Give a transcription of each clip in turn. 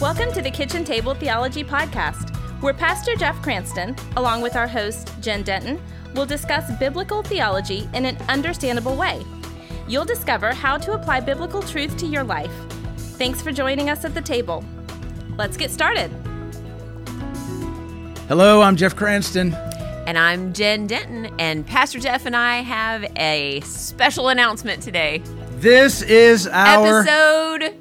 Welcome to the Kitchen Table Theology Podcast, where Pastor Jeff Cranston, along with our host, Jen Denton, will discuss biblical theology in an understandable way. You'll discover how to apply biblical truth to your life. Thanks for joining us at the table. Let's get started. Hello, I'm Jeff Cranston. And I'm Jen Denton, and Pastor Jeff and I have a special announcement today. This is our episode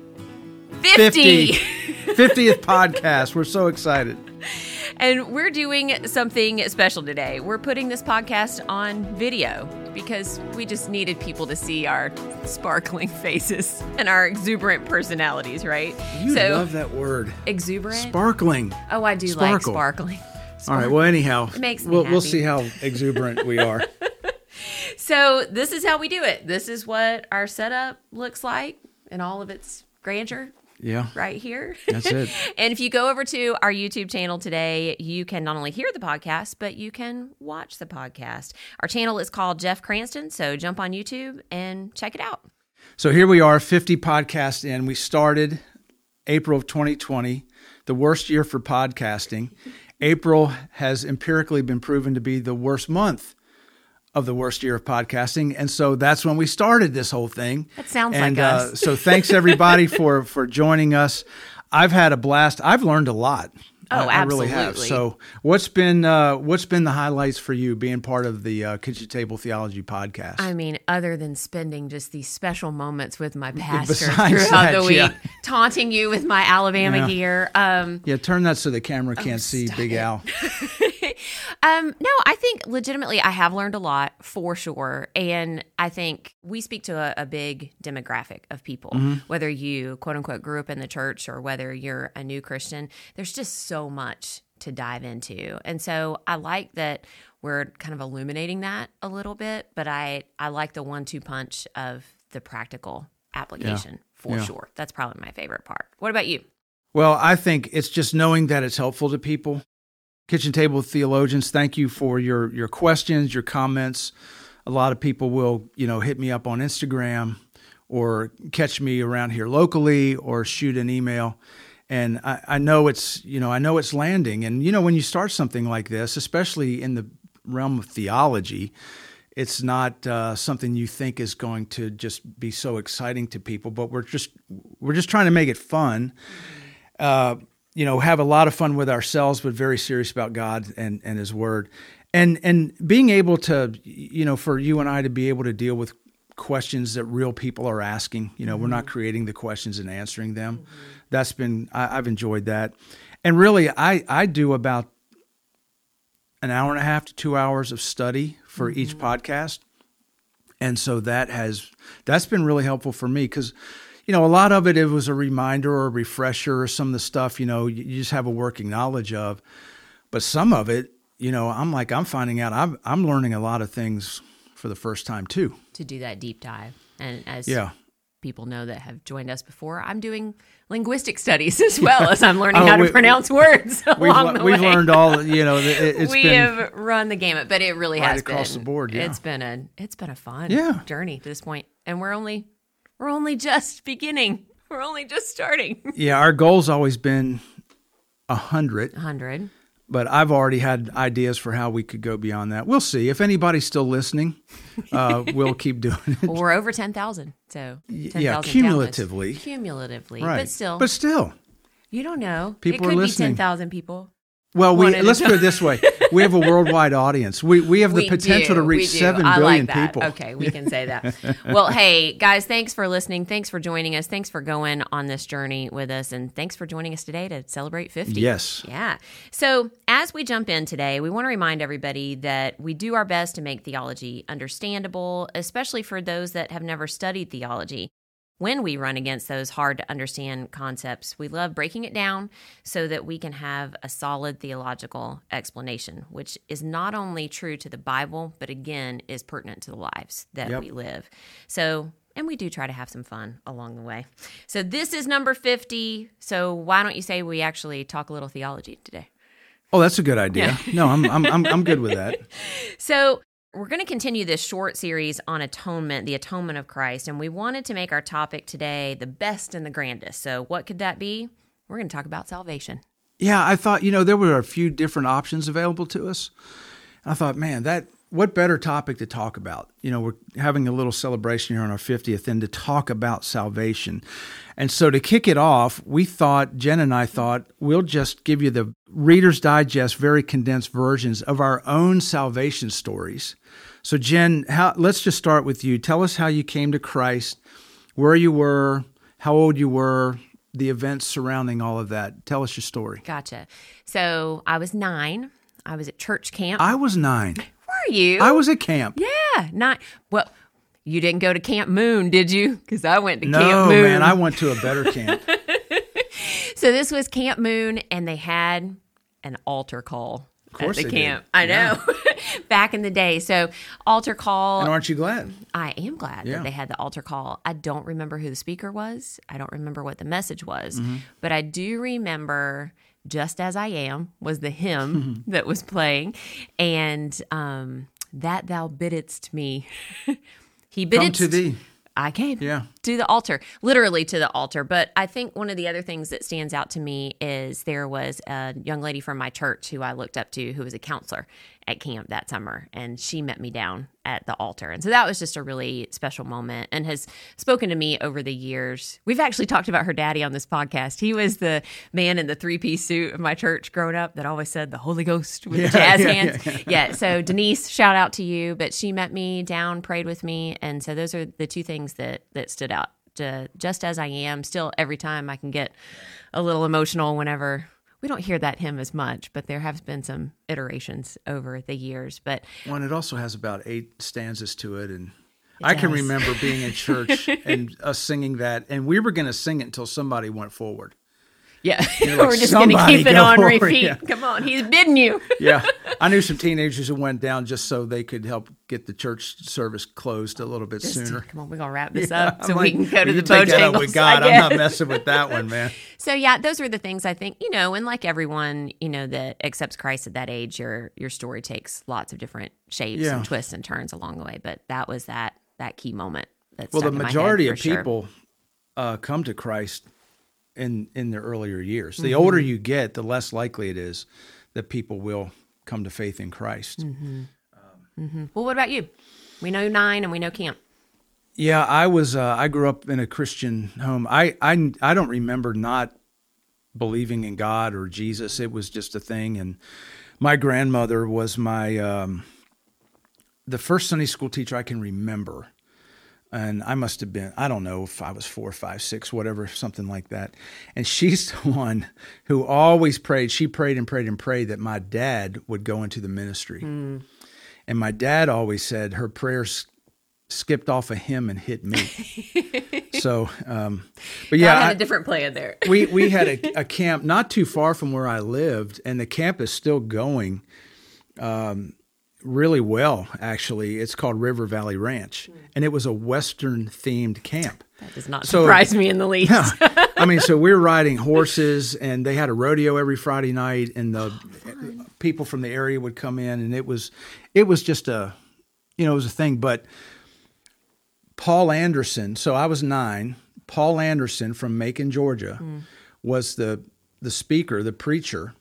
50. 50th podcast. We're so excited. And we're doing something special today. We're putting this podcast on video because we just needed people to see our sparkling faces and our exuberant personalities, right? You so, love that word. Exuberant? Sparkling. Oh, I do Sparkle. like sparkling. All right. Well, anyhow, it makes we'll, we'll see how exuberant we are. so, this is how we do it. This is what our setup looks like in all of its grandeur. Yeah. Right here. That's it. and if you go over to our YouTube channel today, you can not only hear the podcast, but you can watch the podcast. Our channel is called Jeff Cranston. So jump on YouTube and check it out. So here we are, 50 podcasts in. We started April of 2020, the worst year for podcasting. April has empirically been proven to be the worst month of the worst year of podcasting, and so that's when we started this whole thing. That sounds and, like us. Uh, so thanks everybody for for joining us. I've had a blast. I've learned a lot. Oh, I, absolutely. I really have. So, what's been uh, what's been the highlights for you being part of the uh, Kitchen Table Theology podcast? I mean, other than spending just these special moments with my pastor Besides throughout that, the week, yeah. taunting you with my Alabama Yeah. gear. Um, yeah, turn that so the camera can't Oh, see Big it. Al. Um, no, I think legitimately I have learned a lot for sure. And I think we speak to a, a big demographic of people, whether you quote unquote grew up in the church or whether you're a new Christian, there's just so much to dive into. And so I like that we're kind of illuminating that a little bit, but I, I like the one two punch of the practical application for Yeah. sure. That's probably my favorite part. What about you? Well, I think it's just knowing that it's helpful to people. Kitchen Table Theologians, thank you for your your questions, your comments. A lot of people will, you know, hit me up on Instagram or catch me around here locally or shoot an email. And I, I know it's, you know, I know it's landing. And you know, when you start something like this, especially in the realm of theology, it's not uh, something you think is going to just be so exciting to people. But we're just we're just trying to make it fun uh, you know, have a lot of fun with ourselves, but very serious about God and, and His Word, and and being able to, you know, for you and I to be able to deal with questions that real people are asking. You know, we're not mm-hmm. creating the questions and answering them. That's been I, I've enjoyed that, and really, I I do about an hour and a half to two hours of study for each mm-hmm. podcast, and so that has that's been really helpful for me because you know, a lot of it, it was a reminder or a refresher or some of the stuff, you know, you you just have a working knowledge of. But some of it, you know, I'm like, I'm finding out, I'm, I'm learning a lot of things for the first time too. To do that deep dive. And as Yeah. people know that have joined us before, I'm doing linguistic studies as well as I'm learning Oh, how to we- pronounce words We've, along the we've way. learned all, you know, it, it's we been, have run the gamut, but it really Right has across been the board, yeah. It's been a it's been a fun Yeah. journey to this point, and we're only we're only just beginning. We're only just starting. yeah, our goal's always been a hundred. A hundred. but I've already had ideas for how we could go beyond that. We'll see. If anybody's still listening, uh, we'll keep doing it. Well, we're over ten thousand. So 10,000 yeah, downloads. cumulatively. cumulatively, Right. but still, But still. you don't know. People it are could listening. be ten thousand people. Well, we One at a let's put it this way: we have a worldwide audience. We we have the We potential do, to reach seven I billion like people. Okay, we can say that. well, hey guys, thanks for listening. Thanks for joining us. Thanks for going on this journey with us, and thanks for joining us today to celebrate fifty. Yes. Yeah. So as we jump in today, we want to remind everybody that we do our best to make theology understandable, especially for those that have never studied theology. When we run against those hard to understand concepts, we love breaking it down so that we can have a solid theological explanation, which is not only true to the Bible, but again is pertinent to the lives that Yep. we live. So, and we do try to have some fun along the way. So, this is number 50. So, why don't you say we actually talk a little theology today? Oh, that's a good idea. No, I'm, I'm I'm I'm good with that. So, we're going to continue this short series on atonement, the atonement of Christ, and we wanted to make our topic today the best and the grandest. So, what could that be? we're going to talk about salvation. Yeah, I thought, you know, there were a few different options available to us. I thought, man, that what better topic to talk about? You know, we're having a little celebration here on our 50th and to talk about salvation. And so to kick it off, we thought, Jen and I thought, we'll just give you the Reader's Digest, very condensed versions of our own salvation stories. So, Jen, how, let's just start with you. Tell us how you came to Christ, where you were, how old you were, the events surrounding all of that. Tell us your story. Gotcha. So I was nine. I was at church camp. I was nine. You? I was at camp. Yeah, not Well, you didn't go to Camp Moon, did you? Because I went to No, Camp Moon. man, I went to a better camp. so this was Camp Moon, and they had an altar call course at the they did. camp. I Yeah. know. Back in the day. So altar call. and aren't you glad? I am glad Yeah. that they had the altar call. I don't remember who the speaker was. I don't remember what the message was, Mm-hmm. but I do remember "Just as I Am" was the hymn that was playing, and um, that thou biddest me. he biddest Come to thee. I came Yeah. to the altar, literally to the altar. But I think one of the other things that stands out to me is there was a young lady from my church who I looked up to who was a counselor at camp that summer, and she met me down at the altar. And so that was just a really special moment and has spoken to me over the years. We've actually talked about her daddy on this podcast. He was the man in the three piece suit of my church growing up that always said the Holy Ghost with Yeah, the jazz yeah, hands. yeah, yeah, so Denise, shout out to you. But she met me down, prayed with me, and so those are the two things that that stood out. To, just as I am, still every time I can get a little emotional whenever we don't hear that hymn as much, but there have been some iterations over the years. But One, it also has about eight stanzas to it, and I can remember being in church and us singing that, and we were going to sing it until somebody went forward. Yeah, like, we're just going to keep it on repeat. yeah. Come on, he's bidding you. Yeah, I knew some teenagers who went down just so they could help get the church service closed a little bit Just- sooner. Come on, we're gonna wrap this Yeah, up so I'm we like, can go to the Bojangles. with God. I'm not messing with that one, man. So yeah, those are the things I think you know, and like everyone you know that accepts Christ at that age, your your story takes lots of different shapes Yeah. and twists and turns along the way. But that was that that key moment. That Well, the stuck in my head majority for of sure. people uh, come to Christ in in their earlier years. The Mm-hmm. older you get, the less likely it is that people will come to faith in Christ. Mm. Well, what about you? We know nine and we know camp. Yeah, I was. Uh, I grew up in a Christian home. I, I I don't remember not believing in God or Jesus. It was just a thing. And my grandmother was my um, the first Sunday school teacher I can remember. And I must have been, I don't know if I was four, five, six, whatever, something like that. And she's the one who always prayed. She prayed and prayed and prayed that my dad would go into the ministry. And my dad always said her prayers skipped off of him and hit me. so, um, but Yeah, yeah, I had I- a different plan there. we we had a, a camp not too far from where I lived, and the camp is still going um, really well. Actually, it's called River Valley Ranch, hmm. and it was a Western themed camp. That does not So- surprise me in the least. I mean, so we were riding horses, and they had a rodeo every Friday night, and the oh, people from the area would come in, and it was it was just a you know it was a thing. But Paul Anderson, so I was nine. Paul Anderson from Macon, Georgia, hmm. was the the speaker, the preacher,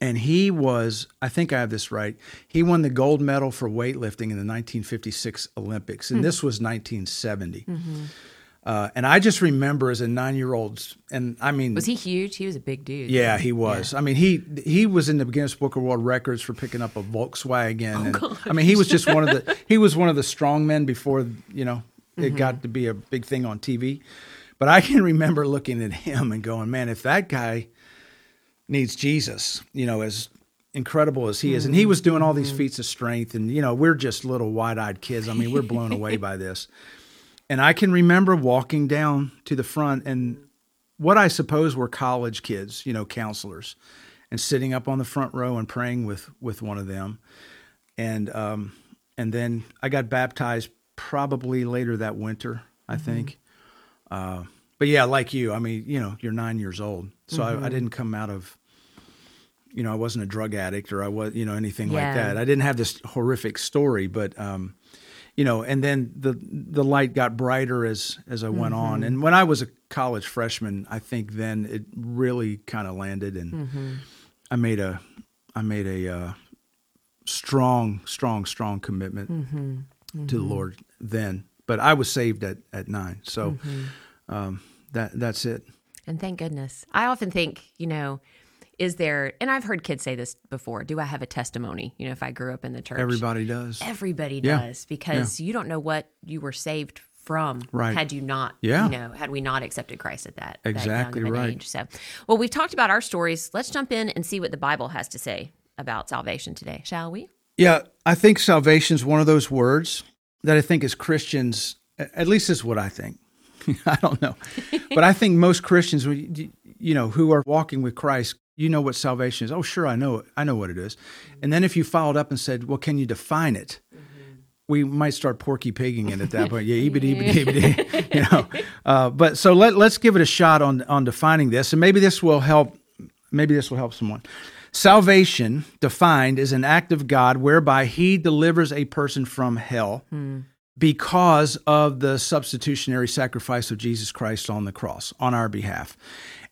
and he was I think I have this right. He won the gold medal for weightlifting in the 1956 Olympics, and hmm. this was 1970. Mm-hmm. Uh, and I just remember as a nine year old, and I mean, Was he huge? He was a big dude. yeah, he was. I mean, he he was in the Guinness Book of World Records for picking up a Volkswagen. Oh, and, I mean, he was just one of the he was one of the strong men before you know it mm-hmm. got to be a big thing on TV. But I can remember looking at him and going, "Man, if that guy needs Jesus, you know, as incredible as he is, and he was doing all these feats of strength, and you know, we're just little wide-eyed kids. I mean, we're blown away by this." And I can remember walking down to the front and what I suppose were college kids, you know, counselors, and sitting up on the front row and praying with with one of them, and um, and then I got baptized probably later that winter, I think. Uh, but yeah, like you, I mean, you know, you're nine years old, so I, I mm-hmm. didn't come out of, you know, I wasn't a drug addict or I was, you know, anything Yeah. like that. I didn't have this horrific story, but um, you know, and then the the light got brighter as as I went on. Mm-hmm. And when I was a college freshman, I think then it really kind of landed, and mm-hmm. I made a I made a uh, strong, strong, strong commitment to the Lord then. But I was saved at at nine, so um, that that's it. And thank goodness. I often think, you know, is there, and I've heard kids say this before, do I have a testimony? You know, if I grew up in the church. Everybody does. Everybody Yeah. does because you don't know what you were saved from Right. had you not, Yeah. you know, had we not accepted Christ at that, that young Exactly an right. age. So, well, we've talked about our stories. Let's jump in and see what the Bible has to say about salvation today, shall we? Yeah, I think salvation is one of those words that I think as Christians, at least is what I think. I don't know, but I think most Christians, you you know, who are walking with Christ, you know what salvation is. Oh, sure, I know, it. I know what it is. Mm-hmm. And then if you followed up and said, "Well, can you define it?" Mm-hmm. We might start porky pigging it at that point. Yeah, ebity, ebity, ebity, you know. Uh, but so let let's give it a shot on on defining this, and maybe this will help. Maybe this will help someone. Salvation, defined, is an act of God whereby He delivers a person from hell hmm. Because of the substitutionary sacrifice of Jesus Christ on the cross on our behalf.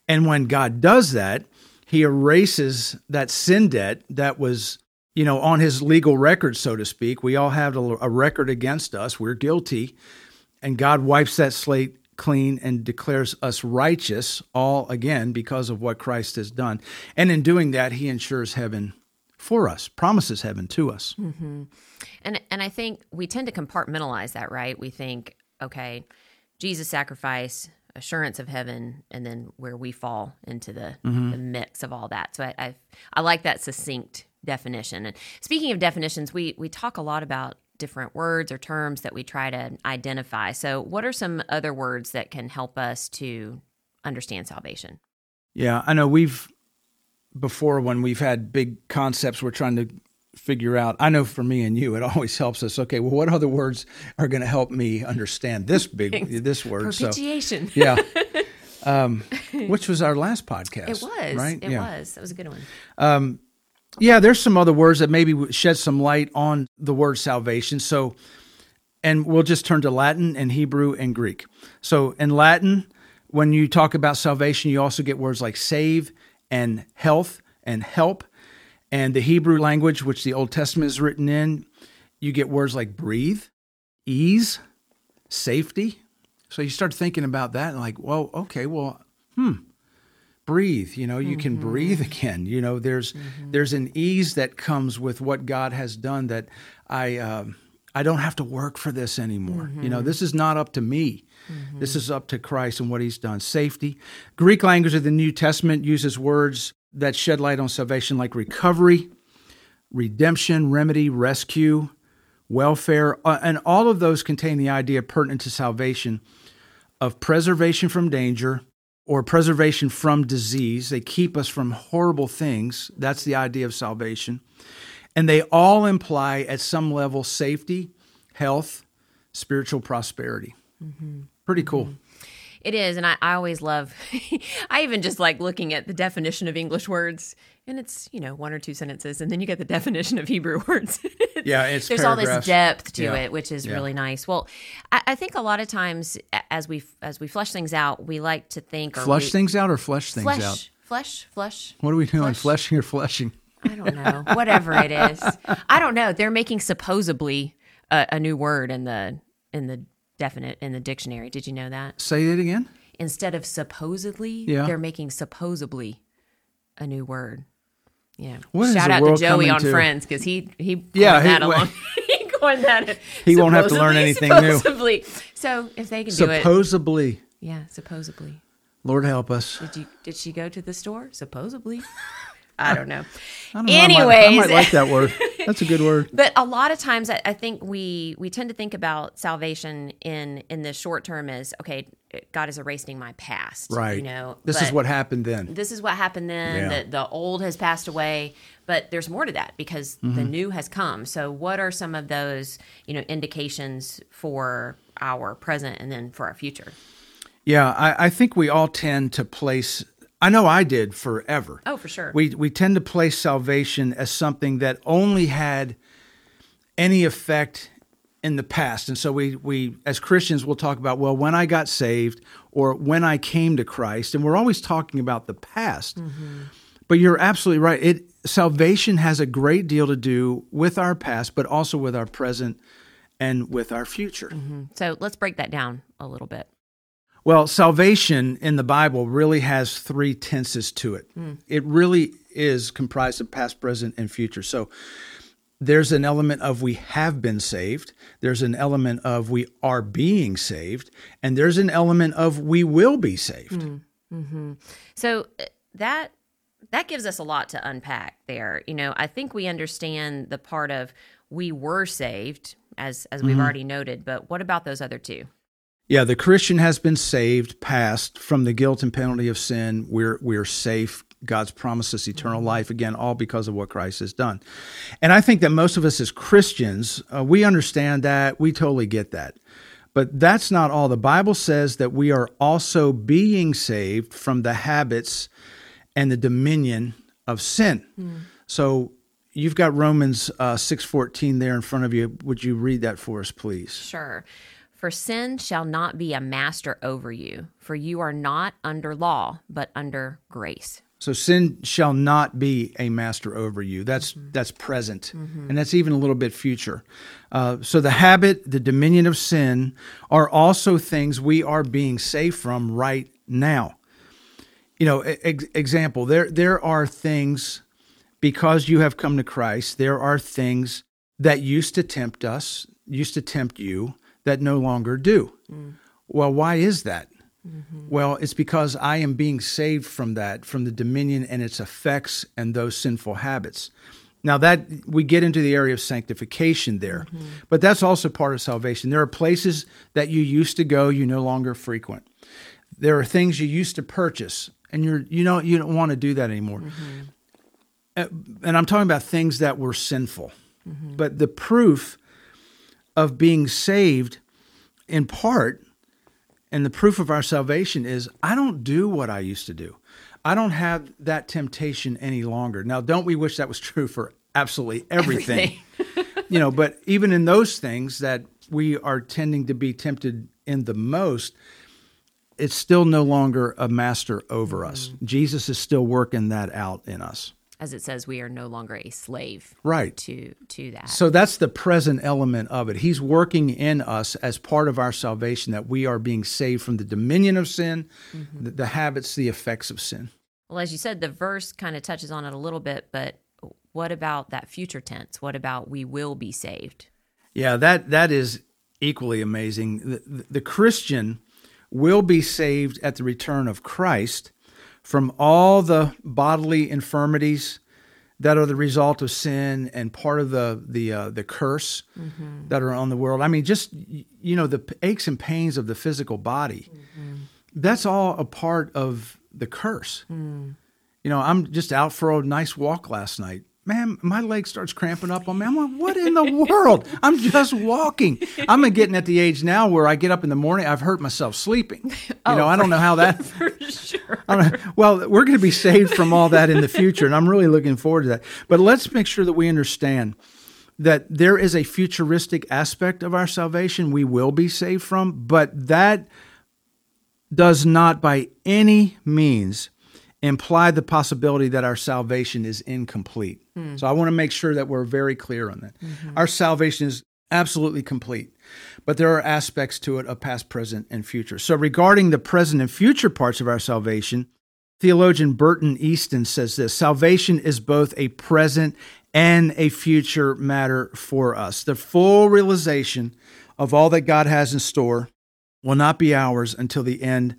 And when God does that, He erases that sin debt that was, you know, on His legal record, so to speak. We all have a record against us. We're guilty. And God wipes that slate clean and declares us righteous, all again because of what Christ has done. And in doing that, He ensures heaven for us, promises heaven to us. Mm-hmm. And and I think we tend to compartmentalize that, right? We think, okay, Jesus sacrifice, assurance of heaven, and then where we fall into the, mm-hmm. the mix of all that. So I, I I like that succinct definition. And speaking of definitions, we we talk a lot about different words or terms that we try to identify. So what are some other words that can help us to understand salvation? Yeah, I know we've before when we've had big concepts we're trying to figure out. I know for me and you, it always helps us. Okay, well, what other words are going to help me understand this big this word? So Propitiation. yeah, um, which was our last podcast. It was. right. It yeah. was. That was a good one. Yeah, there's some other words that maybe shed some light on the word salvation. So, and we'll just turn to Latin and Hebrew and Greek. So, in Latin, when you talk about salvation, you also get words like save and health and help. And the Hebrew language, which the Old Testament is written in, you get words like breathe, ease, safety. So you start thinking about that and like, well, okay, well, hmm, breathe you know you can breathe again you know there's there's an ease that comes with what god has done that i um, i don't have to work for this anymore you know this is not up to me this is up to christ and what he's done safety greek language of the new testament uses words that shed light on salvation like recovery redemption remedy rescue welfare uh, and all of those contain the idea pertinent to salvation of preservation from danger or preservation from disease. They keep us from horrible things. That's the idea of salvation. And they all imply, at some level, safety, health, spiritual prosperity. Mm-hmm. Pretty cool. Mm-hmm. It is, and I, I always love. I even just like looking at the definition of English words, and it's you know one or two sentences, and then you get the definition of Hebrew words. Yeah, it's there's all this depth to Yeah. it, which is Yeah. really nice. Well, I, I think a lot of times as we as we flesh things out, we like to think Flush we, things out or flesh things flesh, out? flesh, flesh. What are we doing? Flesh. Fleshing or fleshing? I don't know. Whatever it is, I don't know. They're making supposedly a, a new word in the in the definite in the dictionary. Did you know that? Say it again. instead of supposedly, Yeah. they're making supposedly a new word. Yeah. What Shout out to Joey on to? Friends because he he Yeah, he- that along. he coined that. He won't have to learn supposedly, anything new. supposedly. So if they can do it, Supposedly. yeah, supposedly. Lord help us. Did you did she go to the store? Supposedly. I don't know. I don't know, I might- I might, like that word. That's a good word. But a lot of times, I, I think we we tend to think about salvation in in the short term as okay, God is erasing my past, Right. You know, this is what happened then. this is what happened then. Yeah. The, the old has passed away, but there's more to that because the Mm-hmm. new has come. So, what are some of those, you know, indications for our present and then for our future? Yeah, I, I think we all tend to place. I know I did forever. Oh, for sure. We we tend to place salvation as something that only had any effect in the past. And so we we as Christians we'll talk about well when I got saved or when I came to Christ and we're always talking about the past. Mm-hmm. But you're absolutely right. It salvation has a great deal to do with our past but also with our present and with our future. Mm-hmm. So let's break that down a little bit. Well, salvation in the Bible really has three tenses to it. Mm. It really is comprised of past, present, and future. So there's an element of we have been saved, there's an element of we are being saved, and there's an element of we will be saved. Mm, mm-hmm. So uh, that that gives us a lot to unpack there. You know, I think we understand the part of we were saved as as we've mm-hmm. already noted, but what about those other two? Yeah, the Christian has been saved passed from the guilt and penalty of sin. We're we're safe God's promised us eternal mm-hmm. life, again, all because of what Christ has done. And I think that most of us as Christians, uh, we understand that. We totally get that. But that's not all. The Bible says that we are also being saved from the habits and the dominion of sin. Mm. So you've got Romans uh, 6.14 there in front of you. Would you read that for us, please? Sure. For sin shall not be a master over you, for you are not under law, but under grace. So sin shall not be a master over you. That's mm-hmm. that's present, mm-hmm. and that's even a little bit future. Uh, so the habit, the dominion of sin, are also things we are being saved from right now. You know, ex- example there there are things because you have come to Christ. There are things that used to tempt us, used to tempt you, that no longer do. Mm. Well, why is that? Mm-hmm. Well, it's because I am being saved from that, from the dominion and its effects and those sinful habits. Now that we get into the area of sanctification there, mm-hmm. but that's also part of salvation. There are places that you used to go you no longer frequent. There are things you used to purchase and you're you know you don't want to do that anymore. Mm-hmm. Uh, and I'm talking about things that were sinful. Mm-hmm. But the proof of being saved in part and the proof of our salvation is I don't do what I used to do. I don't have that temptation any longer. Now, don't we wish that was true for absolutely everything? everything. you know, but even in those things that we are tending to be tempted in the most, it's still no longer a master over us. Mm-hmm. Jesus is still working that out in us as it says we are no longer a slave right. to to that. So that's the present element of it. He's working in us as part of our salvation that we are being saved from the dominion of sin mm-hmm. the, the, habits the effects of sin. Well as you said the verse kind of touches on it a little bit but what about that future tense? What about we will be saved? Yeah that that is equally amazing. The, the, the christian will be saved at the return of christ from all the bodily infirmities that are the result of sin and part of the the uh, the curse mm-hmm. that are on the world. I mean, just you know, the aches and pains of the physical body. Mm-hmm. That's all a part of the curse. Mm. You know, I'm just out for a nice walk last night, man, my leg starts cramping up on me. I'm like, what in the world? I'm just walking. I'm getting at the age now where I get up in the morning, I've hurt myself sleeping. You oh, know, I don't know how that. For sure. well, we're going to be saved from all that in the future, and I'm really looking forward to that. But let's make sure that we understand that there is a futuristic aspect of our salvation we will be saved from, but that does not by any means imply the possibility that our salvation is incomplete. Mm. So I want to make sure that we're very clear on that. Mm-hmm. Our salvation is absolutely complete, but there are aspects to it of past, present, and future. So regarding the present and future parts of our salvation, theologian Burton Easton says this Salvation is both a present and a future matter for us. The full realization of all that God has in store will not be ours until the end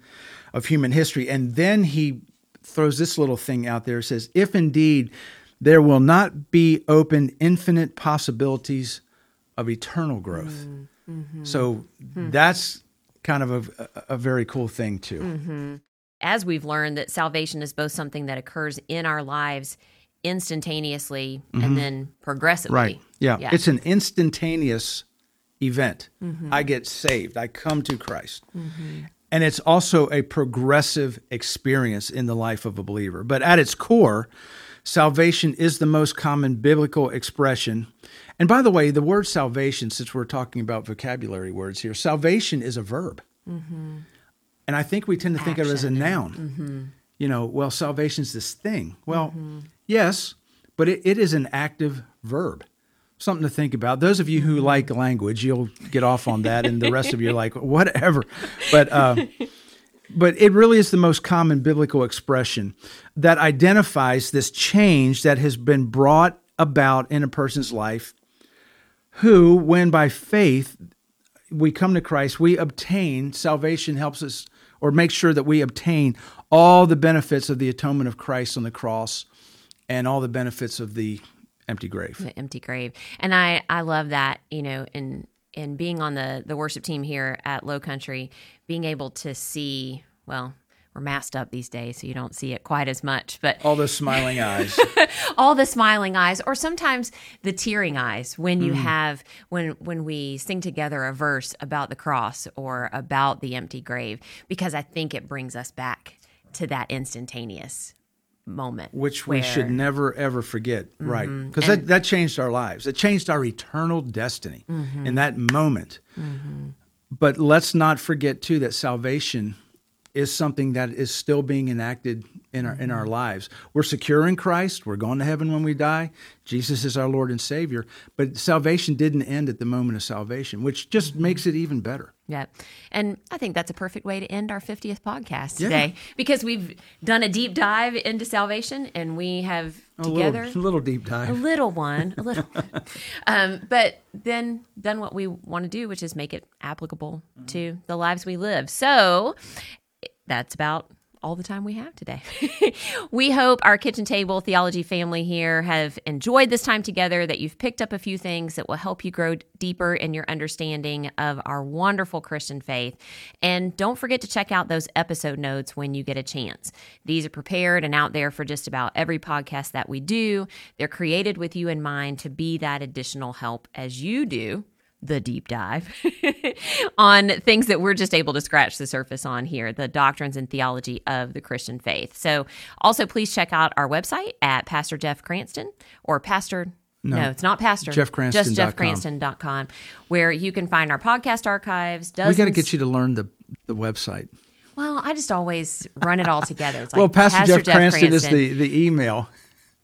of human history. And then he throws this little thing out there. It says, if indeed there will not be open infinite possibilities of eternal growth. Mm-hmm. mm-hmm. So mm-hmm. that's kind of a, a, very cool thing, too. Mm-hmm. As we've learned that salvation is both something that occurs in our lives instantaneously and mm-hmm. then progressively. Right. Yeah. yeah. It's an instantaneous event. Mm-hmm. I get saved, I come to Christ. And it's also a progressive experience in the life of a believer. But at its core, Salvation is the most common biblical expression. And by the way, the word salvation, since we're talking about vocabulary words here, salvation is a verb. Mm-hmm. And I think we tend to think of it as a noun. Mm-hmm. You know, well, salvation's this thing. Well, mm-hmm. yes, but it, it is an active verb. Something to think about. Those of you who like language, you'll get off on that, and the rest of you are like, whatever. But uh, but it really is the most common biblical expression that identifies this change that has been brought about in a person's life who, when by faith we come to Christ, we obtain salvation, helps us or makes sure that we obtain all the benefits of the atonement of Christ on the cross and all the benefits of the empty grave. The empty grave. And I, I love that, you know, in in being on the the worship team here at Low Country, being able to see, well, we're masked up these days, so you don't see it quite as much. But all the smiling eyes, all the smiling eyes, or sometimes the tearing eyes when you mm. have when when we sing together a verse about the cross or about the empty grave, because I think it brings us back to that instantaneous moment which where, we should never ever forget mm-hmm. right because that, that changed our lives it changed our eternal destiny mm-hmm. in that moment mm-hmm. but let's not forget too that salvation is something that is still being enacted in our in our mm-hmm. lives. We're secure in Christ. We're going to heaven when we die. Jesus is our Lord and Savior. But salvation didn't end at the moment of salvation, which just mm-hmm. makes it even better. Yeah. And I think that's a perfect way to end our 50th podcast today yeah. because we've done a deep dive into salvation and we have a together little, a little deep dive. A little one, a little. um, but then done what we want to do, which is make it applicable mm-hmm. to the lives we live. So that's about all the time we have today. we hope our kitchen table theology family here have enjoyed this time together, that you've picked up a few things that will help you grow deeper in your understanding of our wonderful Christian faith. And don't forget to check out those episode notes when you get a chance. These are prepared and out there for just about every podcast that we do. They're created with you in mind to be that additional help as you do the deep dive on things that we're just able to scratch the surface on here, the doctrines and theology of the Christian faith. So, also please check out our website at Pastor Jeff Cranston or Pastor. No, no it's not Pastor. Jeff Cranston. Just jeffcranston.com, where you can find our podcast archives. Dozens. We got to get you to learn the, the website. Well, I just always run it all together. It's like well, Pastor, Pastor Jeff, Jeff Cranston, Cranston, is the, the email.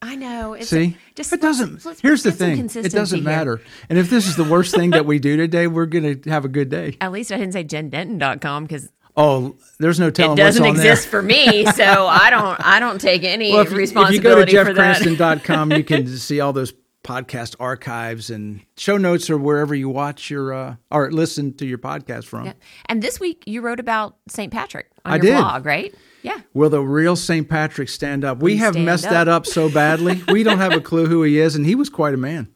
I know. It's See, just it doesn't. Let's, let's here's the thing: it doesn't here. matter. And if this is the worst thing that we do today, we're going to have a good day. At least I didn't say jendenton.com because Oh, there's no telling. It doesn't exist there. for me, so I don't. I don't take any well, if, responsibility if you go to jeffcranston.com, you can see all those podcast archives and show notes or wherever you watch your uh, or listen to your podcast from. Yeah. And this week you wrote about St. Patrick on I your did. blog, right? Yeah. Will the real St. Patrick stand up? We, have messed up. that up so badly. we don't have a clue who he is, and he was quite a man.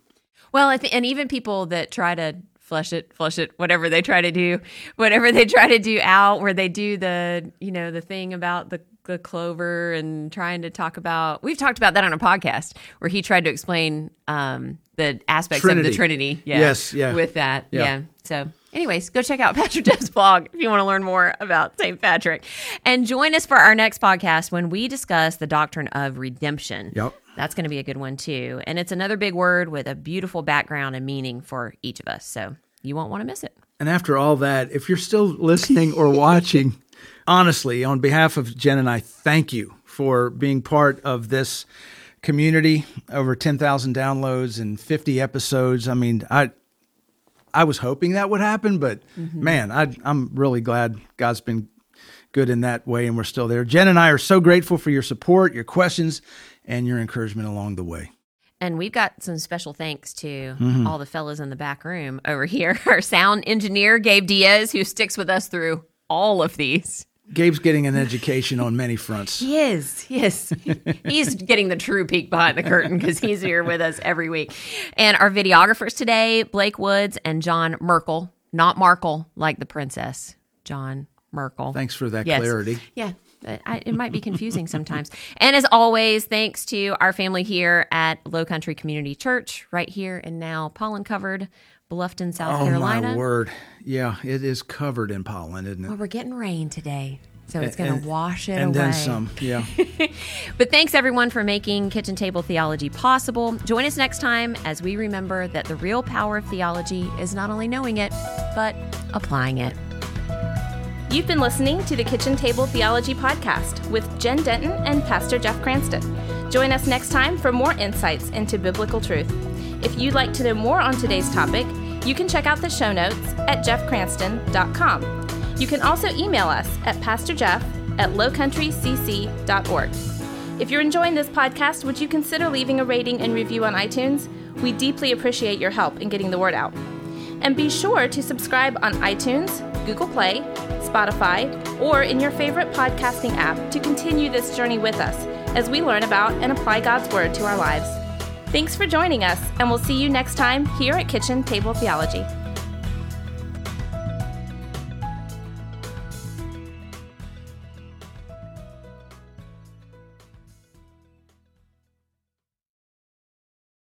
Well, th- and even people that try to flush it, flush it, whatever they try to do, whatever they try to do out, where they do the, you know, the thing about the the clover and trying to talk about. We've talked about that on a podcast where he tried to explain um, the aspects Trinity. of the Trinity. Yeah, yes, yeah, with that, yeah. yeah. So anyways, go check out Patrick Jeff's blog if you want to learn more about St. Patrick. And join us for our next podcast when we discuss the doctrine of redemption. Yep. That's going to be a good one too. And it's another big word with a beautiful background and meaning for each of us. So you won't want to miss it. And after all that, if you're still listening or watching, honestly, on behalf of Jen and I, thank you for being part of this community. Over 10,000 downloads and 50 episodes. I mean, I I was hoping that would happen, but mm-hmm. man, I, I'm really glad God's been good in that way, and we're still there. Jen and I are so grateful for your support, your questions, and your encouragement along the way. And we've got some special thanks to mm-hmm. all the fellas in the back room over here. Our sound engineer, Gabe Diaz, who sticks with us through all of these. Gabe's getting an education on many fronts. He is. Yes. he's getting the true peek behind the curtain because he's here with us every week. And our videographers today, Blake Woods and John Merkel, not Markle like the princess, John Merkel. Thanks for that yes. clarity. Yeah. I, it might be confusing sometimes. And as always, thanks to our family here at Low Country Community Church, right here and now pollen covered Bluffton, South oh, Carolina. Oh my word! Yeah, it is covered in pollen, isn't it? Well, we're getting rain today. So it's going to wash it and away. then some. Yeah. But thanks everyone for making Kitchen Table Theology possible. Join us next time as we remember that the real power of theology is not only knowing it, but applying it. You've been listening to the Kitchen Table Theology Podcast with Jen Denton and Pastor Jeff Cranston. Join us next time for more insights into biblical truth. If you'd like to know more on today's topic, you can check out the show notes at jeffcranston.com. You can also email us at pastorjeff at lowcountrycc.org. If you're enjoying this podcast, would you consider leaving a rating and review on iTunes? We deeply appreciate your help in getting the word out. And be sure to subscribe on iTunes, Google Play, Spotify, or in your favorite podcasting app to continue this journey with us as we learn about and apply God's Word to our lives. Thanks for joining us, and we'll see you next time here at Kitchen Table Theology.